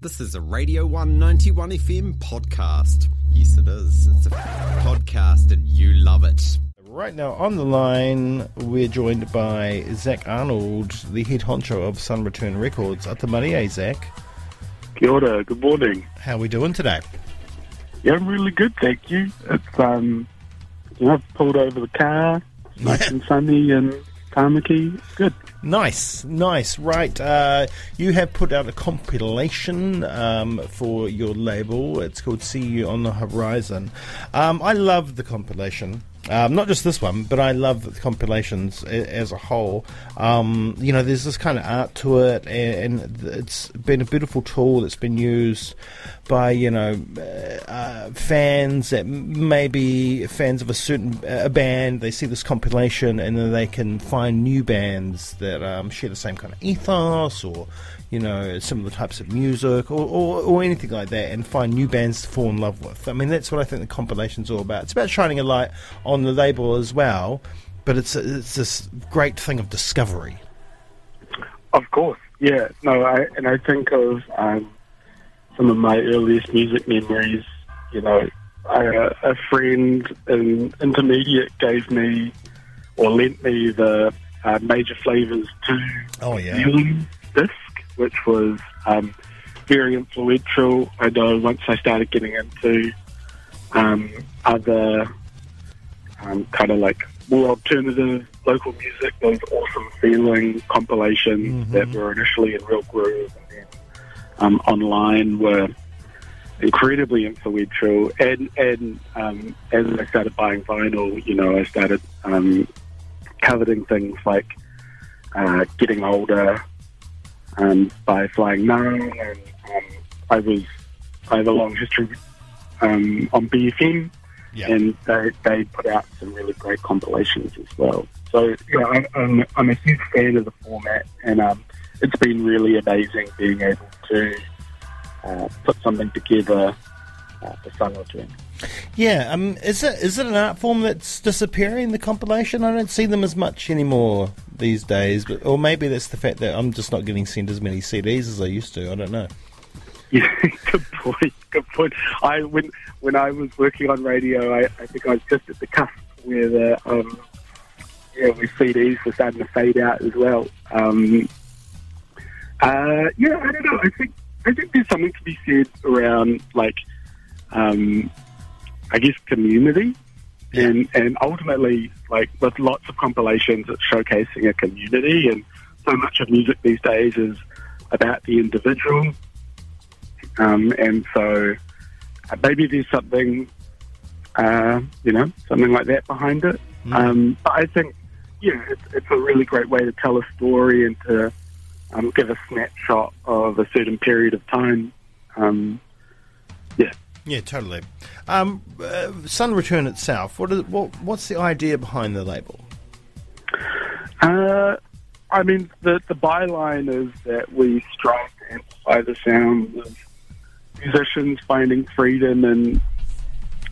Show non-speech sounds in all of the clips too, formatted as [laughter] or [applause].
This is a Radio 191 FM podcast. Yes, it is. It's a podcast and you love it. Right now on the line, we're joined by Zach Arnold, the head honcho of Sun Return Records. Ata mārie, Zach. Kia ora, good morning. How are we doing today? Yeah, I'm really good, thank you. It's, um, you know, I've pulled over the car, nice [laughs] and sunny and Tamaki. Good. Nice, nice. Right, uh, you have put out a compilation um, for your label. It's called See You on the Horizon. Um, I love the compilation. Um, not just this one, but I love the compilations as a whole. Um, you know, there's this kind of art to it, and, it's been a beautiful tool that's been used by you know uh, uh, fans that maybe fans of a certain uh, band. They see this compilation, and then they can find new bands that um, share the same kind of ethos, or you know, similar types of music, or, or, or anything like that, and find new bands to fall in love with. I mean, that's what I think the compilation's all about. It's about shining a light on the label as well, but it's it's this great thing of discovery. Of course, yeah. No, I, and I think of um, some of my earliest music memories. You know, I, a friend in intermediate gave me or lent me the uh, Major Flavours 2 Oh yeah. Disc, which was um, very influential. I know once I started getting into um, other um, kind of like more alternative local music, those awesome feeling compilations that were initially in Real Groove and then um, online were incredibly influential. And and um, as I started buying vinyl, you know, I started um, coveting things like uh, Getting Older um, by Flying Nun, and um, I was I have a long history um, on BFM, Yeah. and they they put out some really great compilations as well. So yeah, I, I'm I'm a huge fan of the format, and um, it's been really amazing being able to uh, put something together uh, for Sun Return. Yeah, um, is it is it an art form that's disappearing? The compilation, I don't see them as much anymore these days. But or maybe that's the fact that I'm just not getting sent as many CDs as I used to. I don't know. [laughs] Yeah, good point. Good point. I when when I was working on radio, I, I think I was just at the cusp where the um, yeah, where CDs were starting to fade out as well. Um, uh, yeah, I don't know. I think I think there's something to be said around like, um, I guess community. And and ultimately, like with lots of compilations, it's showcasing a community, and so much of music these days is about the individual. Um, and so uh, maybe there's something, uh, you know, something like that behind it. Um, but I think, yeah, it's, it's a really great way to tell a story and to um, give a snapshot of a certain period of time. Um, yeah. Yeah, totally. Um, uh, Sun Return itself. What is what? What's the idea behind the label? Uh, I mean, the, the byline is that we strive to amplify the sounds of musicians finding freedom and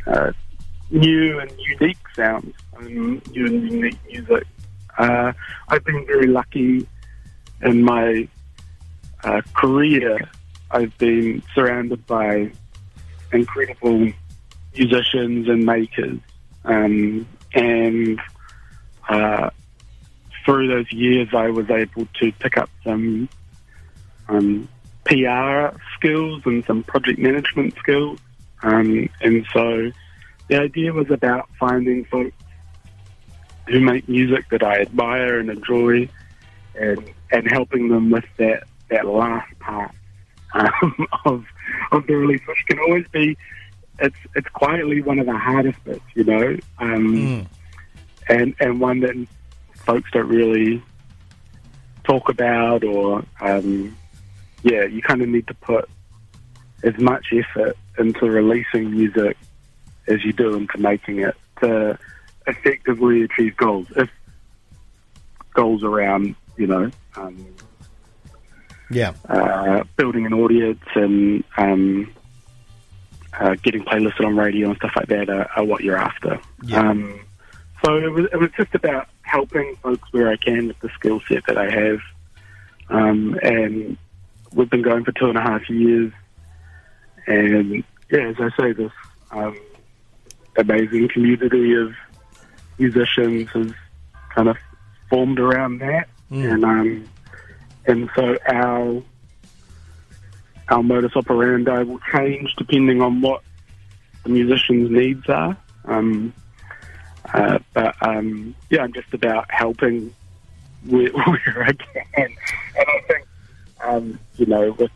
uh, new and unique sounds, and new and unique music. Uh, I've been very lucky in my uh, career. I've been surrounded by incredible musicians and makers, um, and uh, through those years, I was able to pick up some um, PR skills and some project management skills. Um, and so the idea was about finding folks who make music that I admire and enjoy and, and helping them with that, that last part um, [laughs] of, of the release, which can always be, it's, it's quietly one of the hardest bits, you know, um, and, and one that folks don't really talk about or um, yeah you kind of need to put as much effort into releasing music as you do into making it to effectively achieve goals if goals around you know um, Yeah, uh, building an audience and um, uh, getting playlisted on radio and stuff like that are, are what you're after. Yeah. Um, so it was, it was just about helping folks where I can with the skill set that I have, um, and we've been going for two and a half years, and yeah, as I say, this um, amazing community of musicians has kind of formed around that, Mm. and um, and so our our modus operandi will change depending on what the musicians' needs are. Um, uh, but um, yeah, I'm just about helping where, [laughs] where I can, and I think um, you know with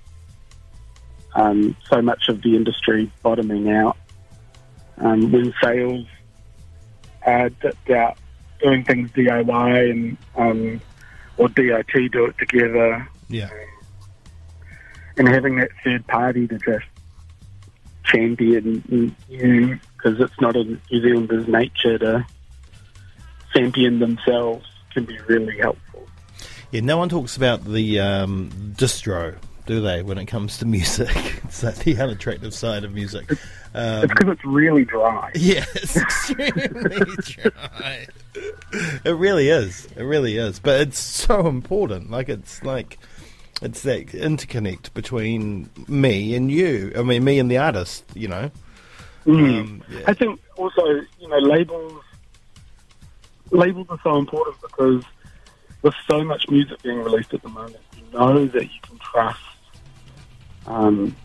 um, so much of the industry bottoming out, um, when sales are dipped out, doing things DIY and um, or DIT do it together, Yeah. and having that third party to just champion you because it's not in New Zealanders' nature to champion themselves can be really helpful. Yeah, no one talks about the um, distro, do they, when it comes to [laughs] music? it's like the unattractive side of music. Um, It's because it's really dry. [laughs] yeah, it's extremely [laughs] dry. It really is. It really is. But it's so important. Like, it's like, it's that interconnect between me and you. I mean, me and the artist, you know? Mm. Um, yeah. I think also, you know, labels labels are so important because with so much music being released at the moment, you know that you can trust. Um,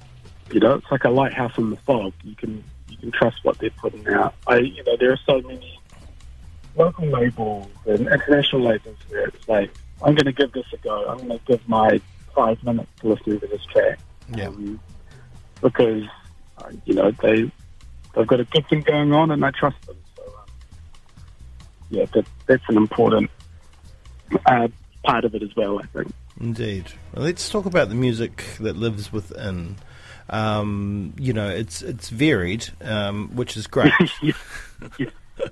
you know, it's like a lighthouse in the fog. You can you can trust what they're putting out. I, you know, there are so many local labels and international labels where it's like, I'm going to give this a go. I'm going to give my five minutes to listening to this track. Yeah. Um, because uh, you know they they've got a good thing going on, and I trust them. So, um, yeah, that, that's an important uh, part of it as well. I think. Indeed. Well, let's talk about the music that lives within. Um, you know, it's it's varied, um, which is great. [laughs] Yeah. Yeah. [laughs]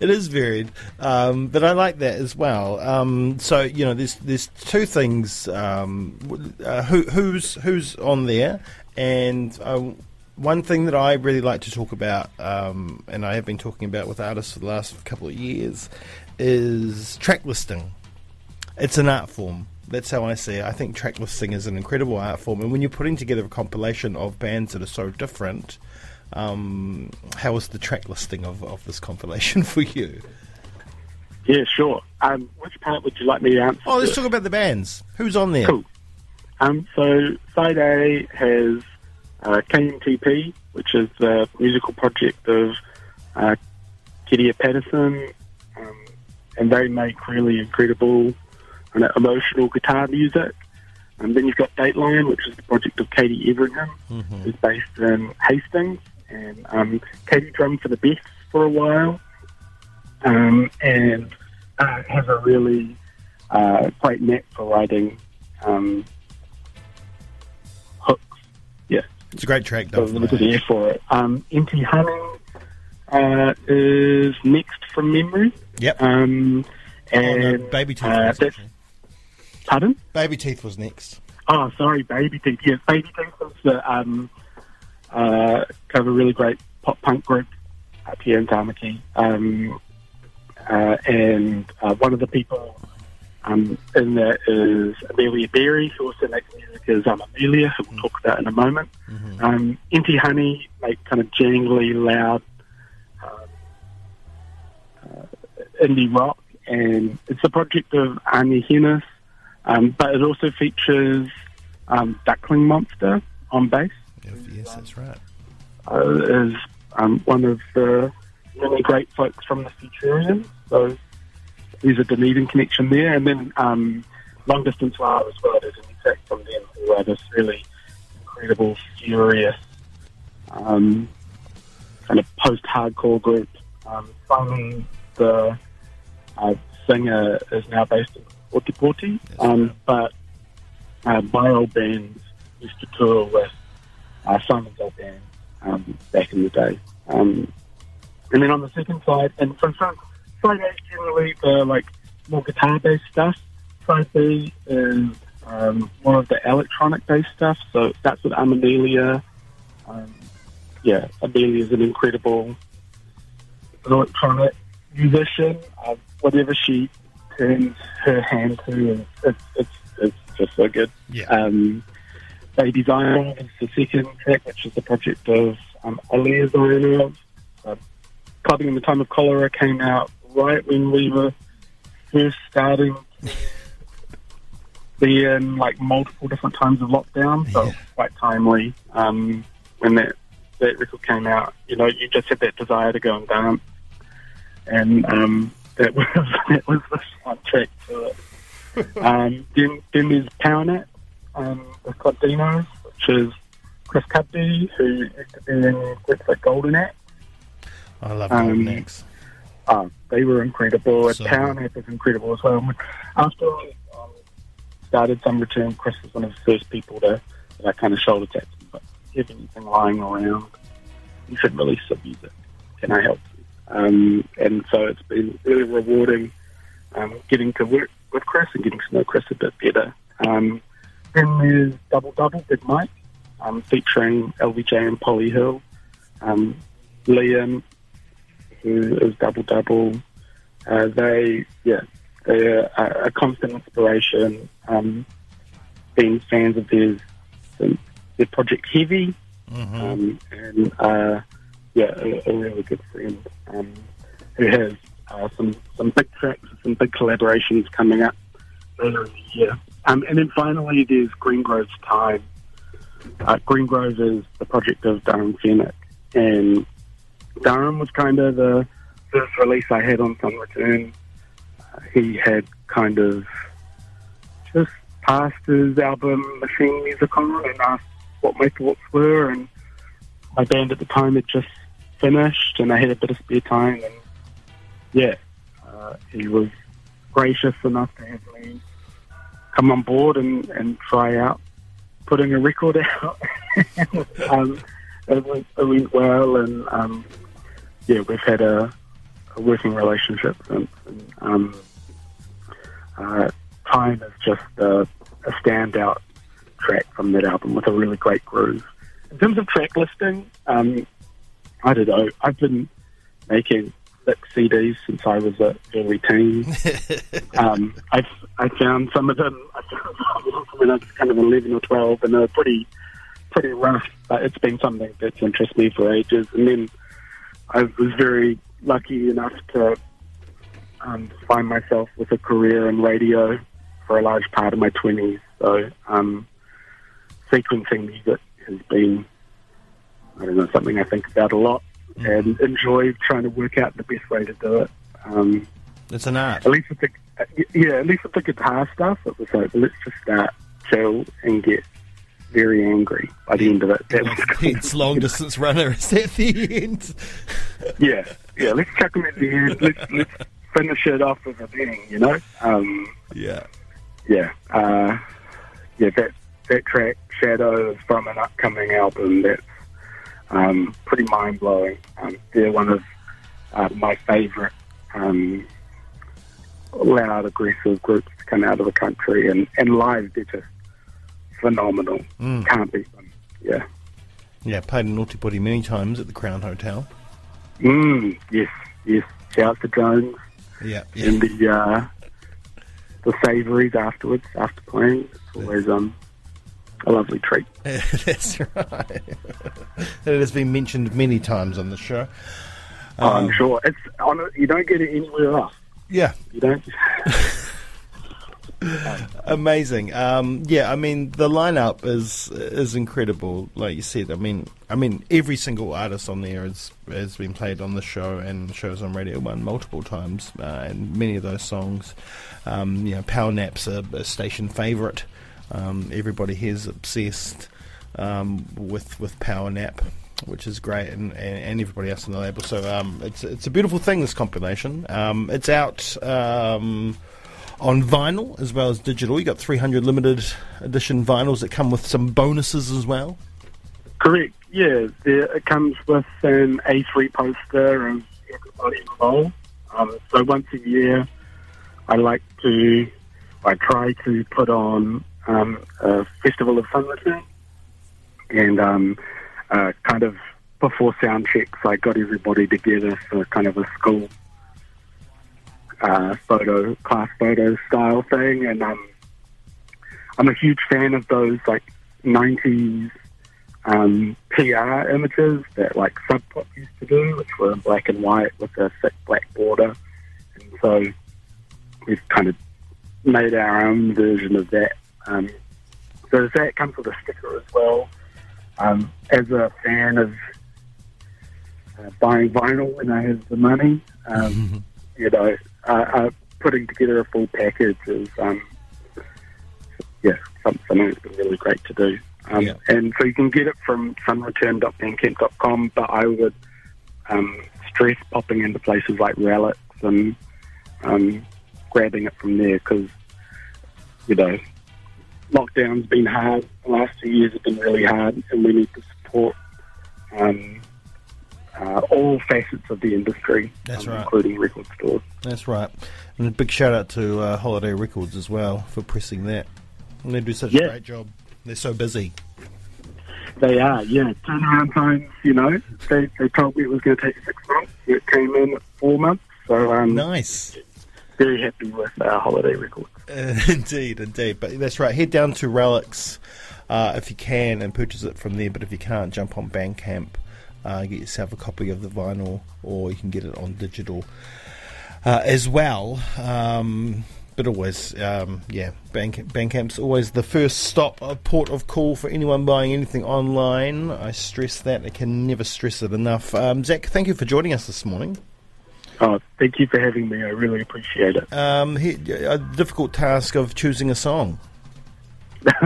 it is varied, um, but I like that as well. Um, so you know, there's there's two things. Um, uh, who, who's who's on there, and uh, one thing that I really like to talk about, um, and I have been talking about with artists for the last couple of years, is track listing. It's an art form. That's how I see it. I think track listing is an incredible art form, and when you're putting together a compilation of bands that are so different, um, how was the track listing of, of this compilation [laughs] for you? Yeah, sure. Um, which part would you like me to answer? Oh, let's talk about the bands. Who's on there? Cool. Um, so side A has uh, KMTP, which is the musical project of uh, Kedia Patterson, um, and they make really incredible kind of emotional guitar music. And then you've got Dateline, which is the project of Katie Everingham, who's based in Hastings, and um, Katie drummed for the Beths for a while, um, and uh, has a really uh, great knack for writing um, hooks. Yeah, It's a great track, so though. a good ear for it. Um, Empty Honey uh, is next from memory. Yep. Um, oh, and no, Baby Teeth. Pardon? Baby Teeth was next. Oh, sorry, Baby Teeth. Yes, Baby Teeth was the, um, uh, kind of a really great pop punk group up here in Tamaki. Um, uh, and uh, one of the people um, in that is Amelia Berry, who also makes music as um, Amelia, who we'll talk about in a moment. Um, Empty Honey make kind of jangly, loud um, uh, indie rock, and it's a project of Anya Hennis, um, but it also features um, Duckling Monster on bass, Yes, that's right. uh, is um, one of the many great folks from the Futurians. So there's a Dunedin connection there, and then um, Long Distance Love as well. There's an track from them who are this really incredible, furious, um, kind of post-hardcore group. Um, Simon, the uh, singer, is now based in Ōtepoti, That's um, but uh, my old band used to tour with uh, Simon's old band um, back in the day. Um, and then on the second side, and from some side A generally the like more guitar based stuff. Side B is um, more of the electronic based stuff. So it starts with Amelia. Um, yeah, Amelia is an incredible electronic musician. Uh, whatever she turns her hand to, is, it's, it's, it's just so good. Yeah. Um, Baby Zion is the second track, which is the project of um, Ollie Zionov. Uh, Clubbing in the Time of Cholera came out right when we were first starting to be in like multiple different times of lockdown, so Yeah. quite timely. Um, when that that record came out, you know, you just had that desire to go and dance, and um, that was [laughs] that was the soundtrack to it. [laughs] um, then then there's PowerNet um, with Dinos, which is Chris Cuddy, who be in groups like Golden Axe. I love Um, Golden Axe. Oh, they were incredible. So PowerNet was incredible as well. After I um, started Sun Return, Chris was one of the first people to that I kind of shoulder tapped. him, But if you have anything lying around, you should release some music. Can I help? Um, and so it's been really rewarding um, getting to work with Chris and getting to know Chris a bit better. Um, then there's Double Double, Big Mike, um, featuring LVJ and Polly Hill. Um, Liam, who is Double Double. Uh, they, yeah, they're a, a constant inspiration. Um, being fans of theirs, their Project Heavy, um, and uh, yeah, a, a really good friend um, who has uh, some some big tracks, some big collaborations coming up later in the year. Um, and then finally, there's Green Grove's Time. Uh, Green Grove is the project of Durham Fennick, and Durham was kind of the first release I had on Sun Return. Uh, he had kind of just passed his album Machine Music on and asked what my thoughts were, and my band at the time had just finished, and I had a bit of spare time, and yeah, uh, he was gracious enough to have me come on board and, and try out putting a record [laughs] out. um, it, went, it went well, and um, yeah, we've had a, a working relationship since. And, um, uh, Time is just a, a standout track from that album with a really great groove. In terms of track listing, um, I don't know. I've been making six CDs since I was a early teen. [laughs] um, I I found some of them. I found some of them when I was kind of eleven or twelve, and they're pretty pretty rough. But it's been something that's interested me for ages. And then I was very lucky enough to um, find myself with a career in radio for a large part of my twenties. So um, sequencing music has been I don't know something I think about a lot and enjoy trying to work out the best way to do it. Um, It's an art. at least with the yeah, at least with the guitar stuff, it was like let's just start chill and get very angry by the end of it. That was Pete's long distance runner is at the end. yeah, yeah. Let's chuck them at the end. Let's let's finish it off with a bang. You know. Um, Yeah. yeah, uh, yeah. That that track Shadow is from an upcoming album that's um, pretty mind blowing. Um, they're one of uh, my favourite um, loud, aggressive groups to come out of the country, and and live they're just phenomenal. Can't beat them. Yeah. Yeah, played in Naughty Body many times at the Crown Hotel. Mm, yes, yes. Shout out to Jones Yeah. and the uh, the savouries afterwards after playing. It's always um a lovely treat. [laughs] That's right. It has been mentioned many times on the show. Oh, I'm sure it's on. You don't get it anywhere else. Yeah, You don't. [laughs] amazing. Um, yeah, I mean the lineup is is incredible. Like you said, I mean, I mean every single artist on there has has been played on the show and shows on Radio One multiple times, uh, and many of those songs, um, you know, Power Nap's a, a station favourite. Um, everybody here's obsessed um, with with Power Nap. Which is great, and, and, and everybody else on the label. So um, it's it's a beautiful thing. This compilation. Um, it's out um, on vinyl as well as digital. You got 300 limited edition vinyls that come with some bonuses as well. Correct. Yeah, there, it comes with an A3 poster of everybody involved. Um, so once a year, I like to, I try to put on um, a festival of Sun Return, and um, uh, kind of before sound checks, I got everybody together for kind of a school uh, photo, class photo style thing, and um, I'm a huge fan of those like '90s um, PR images that like Sub Pop used to do, which were black and white with a thick black border. And so we've kind of made our own version of that. Um, so that comes with a sticker as well. Um, as a fan of uh, buying vinyl when I have the money, um, [laughs] you know, uh, uh, putting together a full package is, um, yeah, something that's been really great to do. Um, Yeah. And so you can get it from sunreturn.bandcamp.com, but I would um, stress popping into places like Relics and um, grabbing it from there because, you know, lockdown's been hard. The last two years have been really hard, and we need to support um, uh, all facets of the industry, That's um, right. including record stores. That's right. And a big shout out to uh, Holiday Records as well for pressing that. And they do such Yeah. a great job. They're so busy. They are, yeah. Turnaround times, you know, they, they told me it was going to take six months. It came in four months. So um, Nice. Very happy with our Holiday record. Uh, [laughs] indeed, indeed. But that's right. Head down to Relics uh, if you can and purchase it from there. But if you can't, jump on Bandcamp, uh, get yourself a copy of the vinyl, or you can get it on digital uh, as well. Um, but always, um, yeah, Bandcamp, Bandcamp's always the first stop, a port of call for anyone buying anything online. I stress that. I can never stress it enough. Um, Zach, thank you for joining us this morning. Oh, thank you for having me. I really appreciate it. Um, he, a difficult task of choosing a song. [laughs]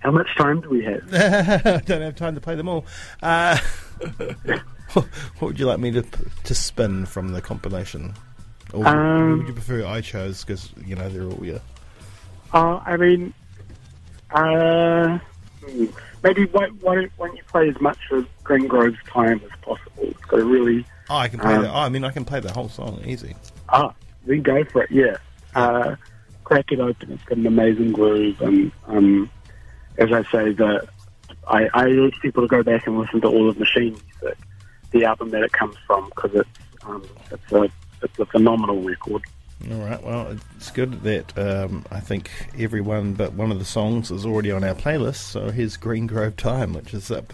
How much time do we have? I [laughs] don't have time to play them all. Uh, [laughs] what would you like me to to spin from the compilation? Or would, Um, would you prefer I chose because you know they're all yeah. Uh, I mean, uh, hmm, maybe why, why, don't, why don't you play as much of Green Grove's time as possible? It's got a really, Oh, I can play Um, that. Oh, I mean, I can play the whole song easy. ah, then go for it, yeah. Uh, crack it open. It's got an amazing groove. And um, as I say, the, I, I urge people to go back and listen to all of Machine Music, the album that it comes from, because it's, um, it's, a, it's a phenomenal record. All right. Well, it's good that um, I think everyone but one of the songs is already on our playlist. So here's Green Grove Time, which is up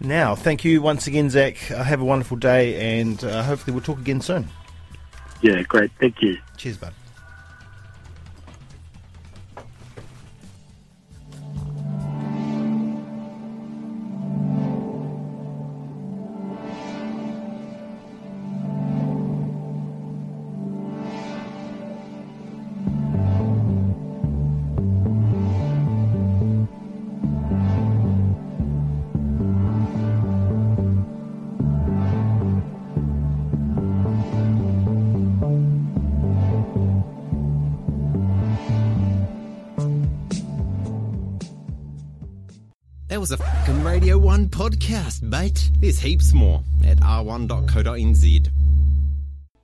now. Thank you once again, Zach. Uh, have a wonderful day, and uh, hopefully we'll talk again soon. Yeah, great. Thank you. Cheers, bud. That was a fucking Radio 1 podcast, mate. There's heaps more at r1.co.nz.